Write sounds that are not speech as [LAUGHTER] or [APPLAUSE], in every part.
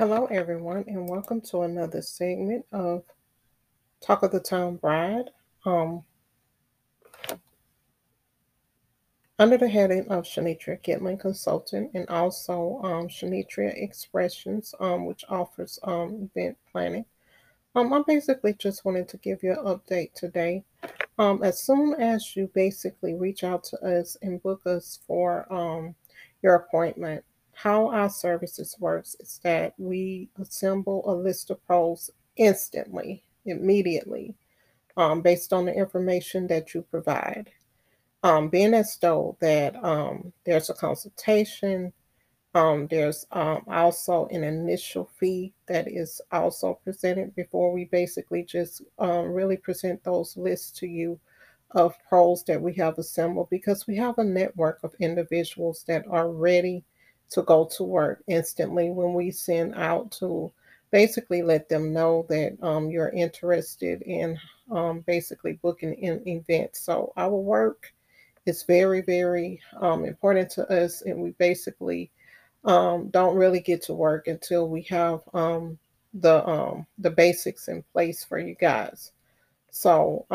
Hello, everyone, and welcome to another segment of Talk of the Town Bride. Um, under the heading of Shanitria Kitling Consultant and also um, Expressions, um, which offers um, event planning. Um, I basically just wanted to give you an update today. Um, as soon as you basically reach out to us and book us for um, your appointment, how our services works is that we assemble a list of pros instantly, immediately, um, based on the information that you provide. Um, being as though that um, there's a consultation, um, there's um, also an initial fee that is also presented before we basically just um, really present those lists to you of pros that we have assembled because we have a network of individuals that are ready to go to work instantly when we send out to basically let them know that um, you're interested in um, basically booking an event. So our work is very, very um, important to us, and we basically um, don't really get to work until we have um, the um, the basics in place for you guys. So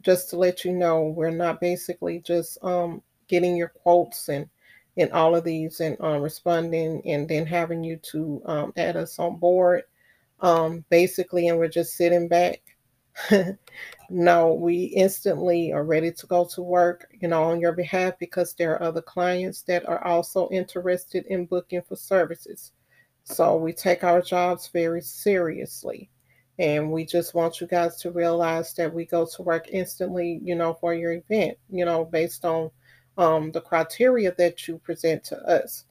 just to let you know, we're not basically just getting your quotes and in all of these and um, responding and then having you to um, add us on board. Um, basically and we're just sitting back. [LAUGHS] No we instantly are ready to go to work you know on your behalf because there are other clients that are also interested in booking for services. So we take our jobs very seriously. And we just want you guys to realize that we go to work instantly you know for your event you know based on um, the criteria that you present to us.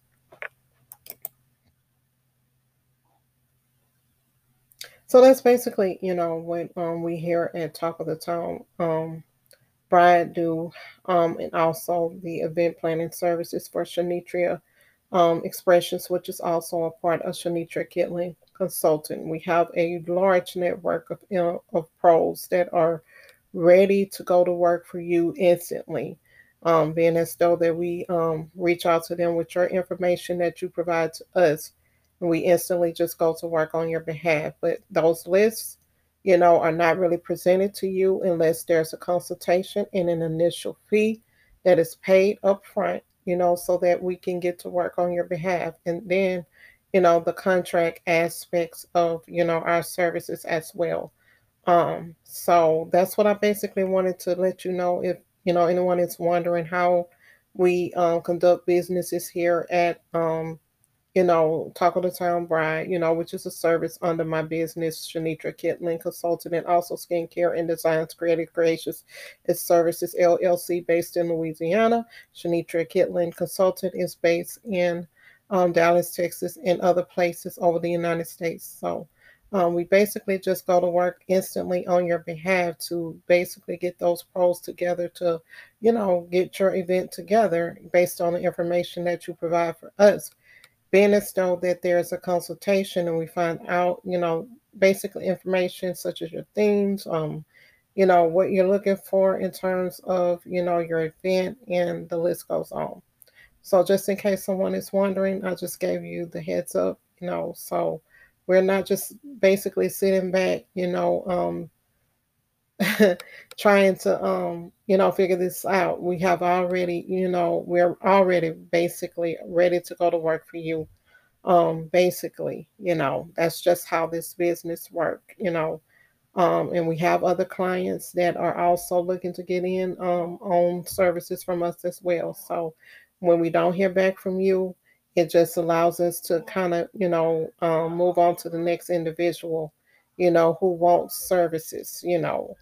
So that's basically, you know, what um, we here at Talk of the Town um, Bride do, um, and also the event planning services for Shanitria um, Expressions, which is also a part of Shanitria Kitling Consulting. We have a large network of, know, of pros that are ready to go to work for you instantly um, being as though that we um, reach out to them with your information that you provide to us, and we instantly just go to work on your behalf. But those lists, you know, are not really presented to you unless there's a consultation and an initial fee that is paid up front, you know, so that we can get to work on your behalf. And then, you know, the contract aspects of, you know, our services as well. Um, so that's what I basically wanted to let you know if you know, anyone is wondering how we um, conduct businesses here at, um, you know, Talk of the Town Bride, you know, which is a service under my business, Shanitra Kitling Consulting, and also Skincare and Designs Creative Creations. Its services LLC based in Louisiana. Shanitra Kitling Consultant is based in um, Dallas, Texas, and other places over the United States. So, um, we basically just go to work instantly on your behalf to basically get those pros together to, you know, get your event together based on the information that you provide for us. Being as though that there's a consultation and we find out, you know, basically information such as your themes, um, you know, what you're looking for in terms of, you know, your event, and the list goes on. So just in case someone is wondering, I just gave you the heads up, you know, so we're not just basically sitting back, you know, um, [LAUGHS] trying to, um, you know, figure this out. We have already, you know, we're already basically ready to go to work for you. Um, basically, you know, that's just how this business work, you know. Um, and we have other clients that are also looking to get in um, on services from us as well. So when we don't hear back from you, it just allows us to kind of, you know, um, move on to the next individual, you know, who wants services, you know,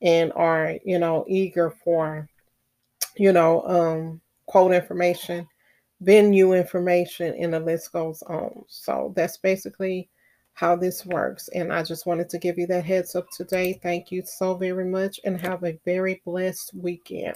and are, you know, eager for, you know, um, quote information, venue information, and the list goes on. So that's basically how this works. And I just wanted to give you that heads up today. Thank you so very much and have a very blessed weekend.